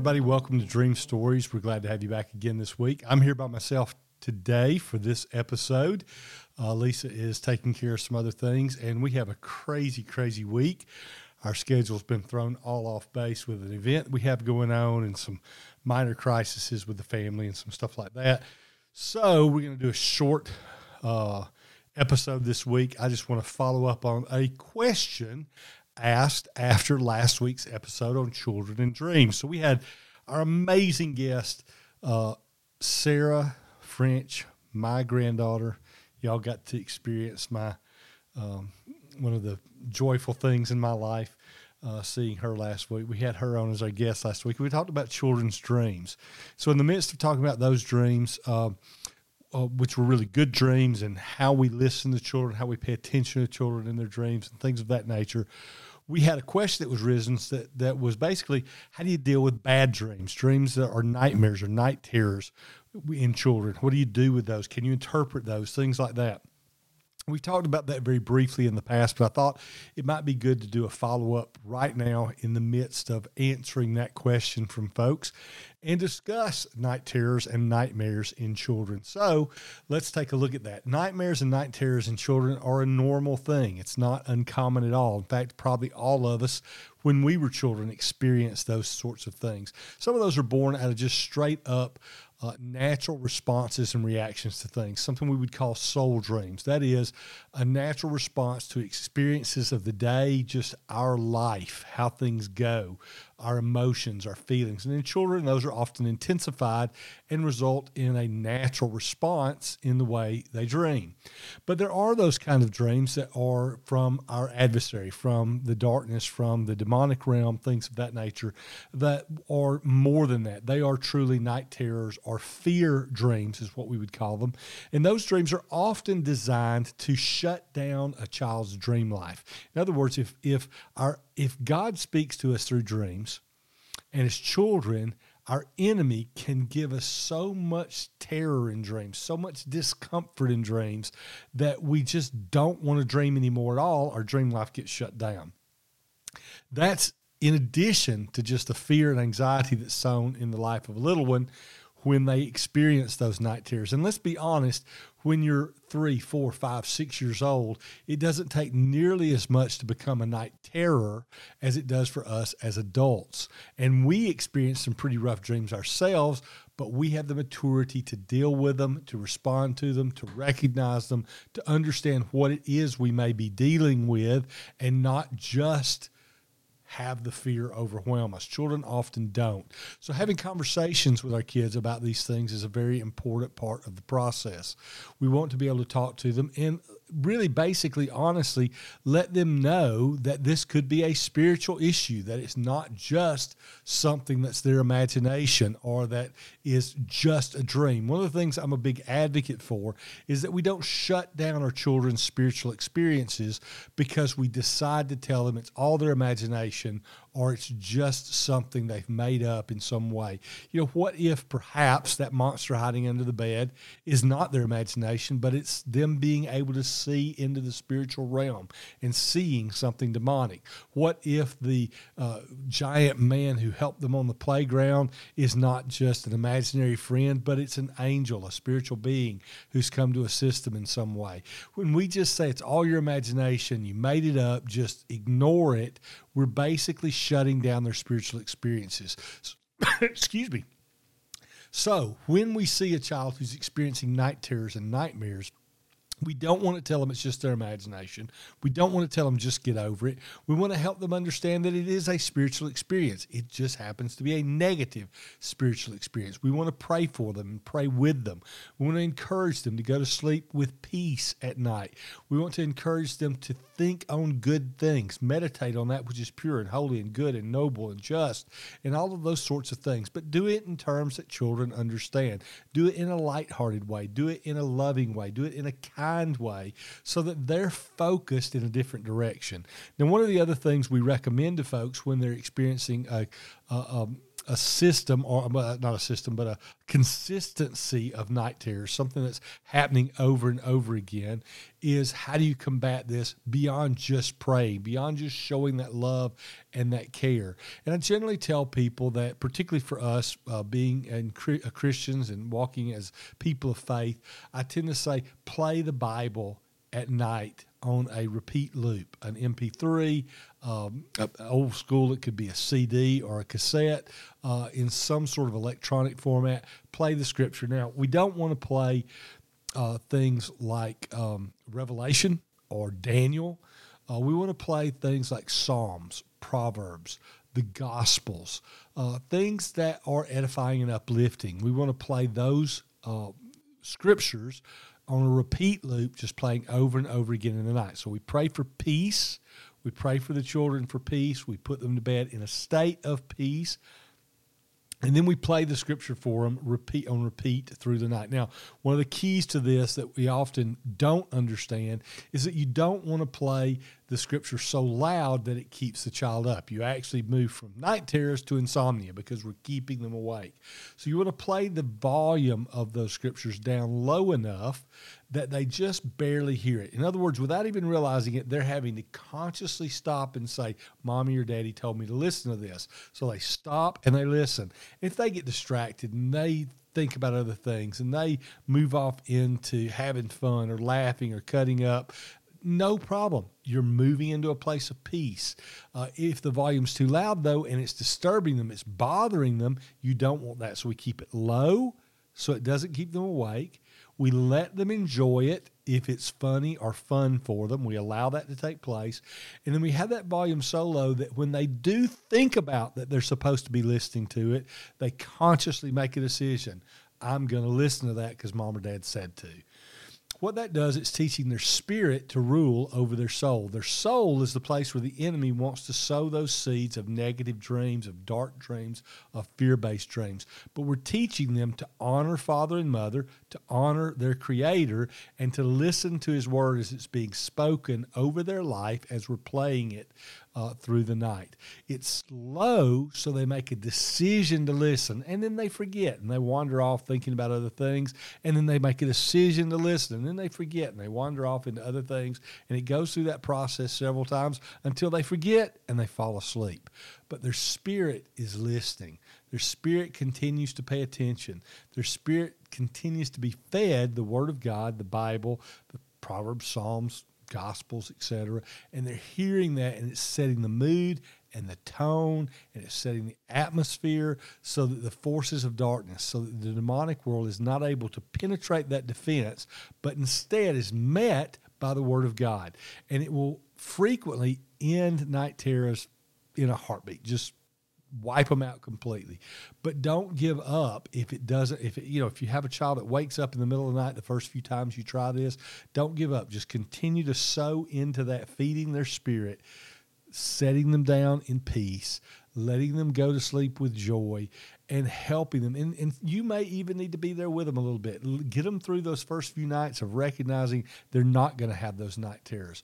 everybody. Welcome to Dream Stories. We're glad to have you back again this week. I'm here by myself today for this episode. Uh, Lisa is taking care of some other things, and we have a crazy, crazy week. Our schedule's been thrown all off base with an event we have going on and some minor crises with the family and some stuff like that. So, we're going to do a short uh, episode this week. I just want to follow up on a question asked after last week's episode on children and dreams. So we had our amazing guest, uh, Sarah French, my granddaughter. Y'all got to experience my um, one of the joyful things in my life. Uh, seeing her last week, we had her on as our guest last week. We talked about children's dreams. So, in the midst of talking about those dreams, uh, uh, which were really good dreams, and how we listen to children, how we pay attention to children in their dreams, and things of that nature, we had a question that was risen that, that was basically how do you deal with bad dreams, dreams that are nightmares or night terrors in children? What do you do with those? Can you interpret those? Things like that. We talked about that very briefly in the past, but I thought it might be good to do a follow up right now in the midst of answering that question from folks and discuss night terrors and nightmares in children. So let's take a look at that. Nightmares and night terrors in children are a normal thing, it's not uncommon at all. In fact, probably all of us, when we were children, experienced those sorts of things. Some of those are born out of just straight up uh, natural responses and reactions to things, something we would call soul dreams. That is a natural response to experiences of the day, just our life, how things go, our emotions, our feelings. And in children, those are often intensified and result in a natural response in the way they dream. But there are those kind of dreams that are from our adversary, from the darkness, from the demonic realm, things of that nature, that are more than that. They are truly night terrors or fear dreams, is what we would call them. And those dreams are often designed to shut down a child's dream life. In other words, if if our if God speaks to us through dreams, and as children, our enemy can give us so much terror in dreams, so much discomfort in dreams that we just don't want to dream anymore at all. Our dream life gets shut down. That's in addition to just the fear and anxiety that's sown in the life of a little one when they experience those night terrors. And let's be honest, when you're three, four, five, six years old, it doesn't take nearly as much to become a night terror as it does for us as adults. And we experience some pretty rough dreams ourselves, but we have the maturity to deal with them, to respond to them, to recognize them, to understand what it is we may be dealing with, and not just have the fear overwhelm us. Children often don't. So, having conversations with our kids about these things is a very important part of the process. We want to be able to talk to them and really basically honestly let them know that this could be a spiritual issue that it's not just something that's their imagination or that is just a dream. One of the things i'm a big advocate for is that we don't shut down our children's spiritual experiences because we decide to tell them it's all their imagination or it's just something they've made up in some way. You know, what if perhaps that monster hiding under the bed is not their imagination, but it's them being able to see into the spiritual realm and seeing something demonic? What if the uh, giant man who helped them on the playground is not just an imaginary friend, but it's an angel, a spiritual being who's come to assist them in some way? When we just say it's all your imagination, you made it up, just ignore it, we're basically shutting down their spiritual experiences. Excuse me. So, when we see a child who's experiencing night terrors and nightmares, we don't want to tell them it's just their imagination. We don't want to tell them just get over it. We want to help them understand that it is a spiritual experience. It just happens to be a negative spiritual experience. We want to pray for them and pray with them. We want to encourage them to go to sleep with peace at night. We want to encourage them to think on good things, meditate on that which is pure and holy and good and noble and just, and all of those sorts of things. But do it in terms that children understand. Do it in a lighthearted way. Do it in a loving way. Do it in a kind kind way so that they're focused in a different direction. Now, one of the other things we recommend to folks when they're experiencing a, a, a a system, or not a system, but a consistency of night terrors, something that's happening over and over again, is how do you combat this beyond just praying, beyond just showing that love and that care? And I generally tell people that, particularly for us uh, being and uh, Christians and walking as people of faith, I tend to say play the Bible at night on a repeat loop, an MP3, um, old school, it could be a CD or a cassette uh, in some sort of electronic format. Play the scripture. Now, we don't want to play uh, things like um, Revelation or Daniel. Uh, we want to play things like Psalms, Proverbs, the Gospels, uh, things that are edifying and uplifting. We want to play those uh, scriptures on a repeat loop, just playing over and over again in the night. So we pray for peace. We pray for the children for peace. We put them to bed in a state of peace. And then we play the scripture for them repeat on repeat through the night. Now, one of the keys to this that we often don't understand is that you don't want to play the scripture so loud that it keeps the child up. You actually move from night terrors to insomnia because we're keeping them awake. So you want to play the volume of those scriptures down low enough that they just barely hear it. In other words, without even realizing it, they're having to consciously stop and say, Mommy or Daddy told me to listen to this. So they stop and they listen. If they get distracted and they think about other things and they move off into having fun or laughing or cutting up, no problem. You're moving into a place of peace. Uh, if the volume's too loud, though, and it's disturbing them, it's bothering them, you don't want that. So we keep it low so it doesn't keep them awake. We let them enjoy it if it's funny or fun for them. We allow that to take place. And then we have that volume so low that when they do think about that they're supposed to be listening to it, they consciously make a decision. I'm going to listen to that because mom or dad said to what that does, it's teaching their spirit to rule over their soul. Their soul is the place where the enemy wants to sow those seeds of negative dreams, of dark dreams, of fear based dreams. But we're teaching them to honor father and mother, to honor their creator, and to listen to his word as it's being spoken over their life as we're playing it uh, through the night. It's slow, so they make a decision to listen, and then they forget and they wander off thinking about other things, and then they make a decision to listen, and then they forget and they wander off into other things, and it goes through that process several times until they forget and they fall asleep. But their spirit is listening. Their spirit continues to pay attention. Their spirit continues to be fed the Word of God, the Bible, the Proverbs, Psalms, Gospels, etc. And they're hearing that and it's setting the mood and the tone and it's setting the atmosphere so that the forces of darkness, so that the demonic world is not able to penetrate that defense, but instead is met by the Word of God. And it will frequently end night terrors in a heartbeat, just wipe them out completely. But don't give up if it doesn't. If it, you know, if you have a child that wakes up in the middle of the night the first few times you try this, don't give up. Just continue to sow into that, feeding their spirit, setting them down in peace, letting them go to sleep with joy, and helping them. And, and you may even need to be there with them a little bit. Get them through those first few nights of recognizing they're not going to have those night terrors.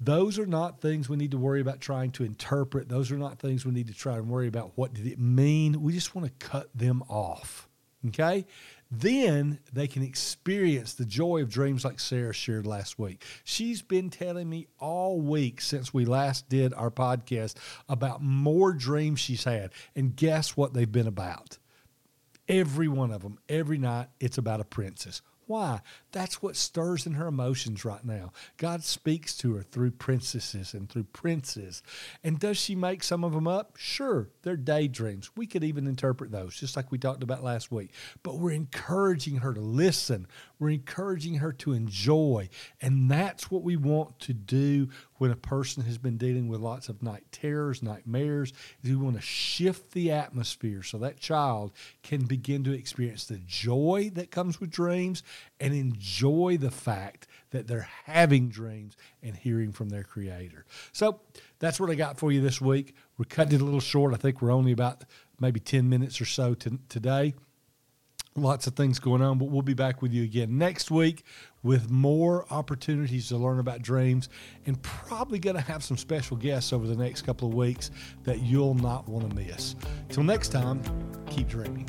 Those are not things we need to worry about trying to interpret. Those are not things we need to try and worry about what did it mean. We just want to cut them off. Okay? Then they can experience the joy of dreams like Sarah shared last week. She's been telling me all week since we last did our podcast about more dreams she's had. And guess what they've been about? Every one of them, every night, it's about a princess. Why? That's what stirs in her emotions right now. God speaks to her through princesses and through princes. And does she make some of them up? Sure, they're daydreams. We could even interpret those, just like we talked about last week. But we're encouraging her to listen. We're encouraging her to enjoy. And that's what we want to do when a person has been dealing with lots of night terrors, nightmares, is we want to shift the atmosphere so that child can begin to experience the joy that comes with dreams and enjoy the fact that they're having dreams and hearing from their creator. So that's what I got for you this week. We're cutting it a little short. I think we're only about maybe 10 minutes or so to, today. Lots of things going on, but we'll be back with you again next week with more opportunities to learn about dreams and probably going to have some special guests over the next couple of weeks that you'll not want to miss. Till next time, keep dreaming.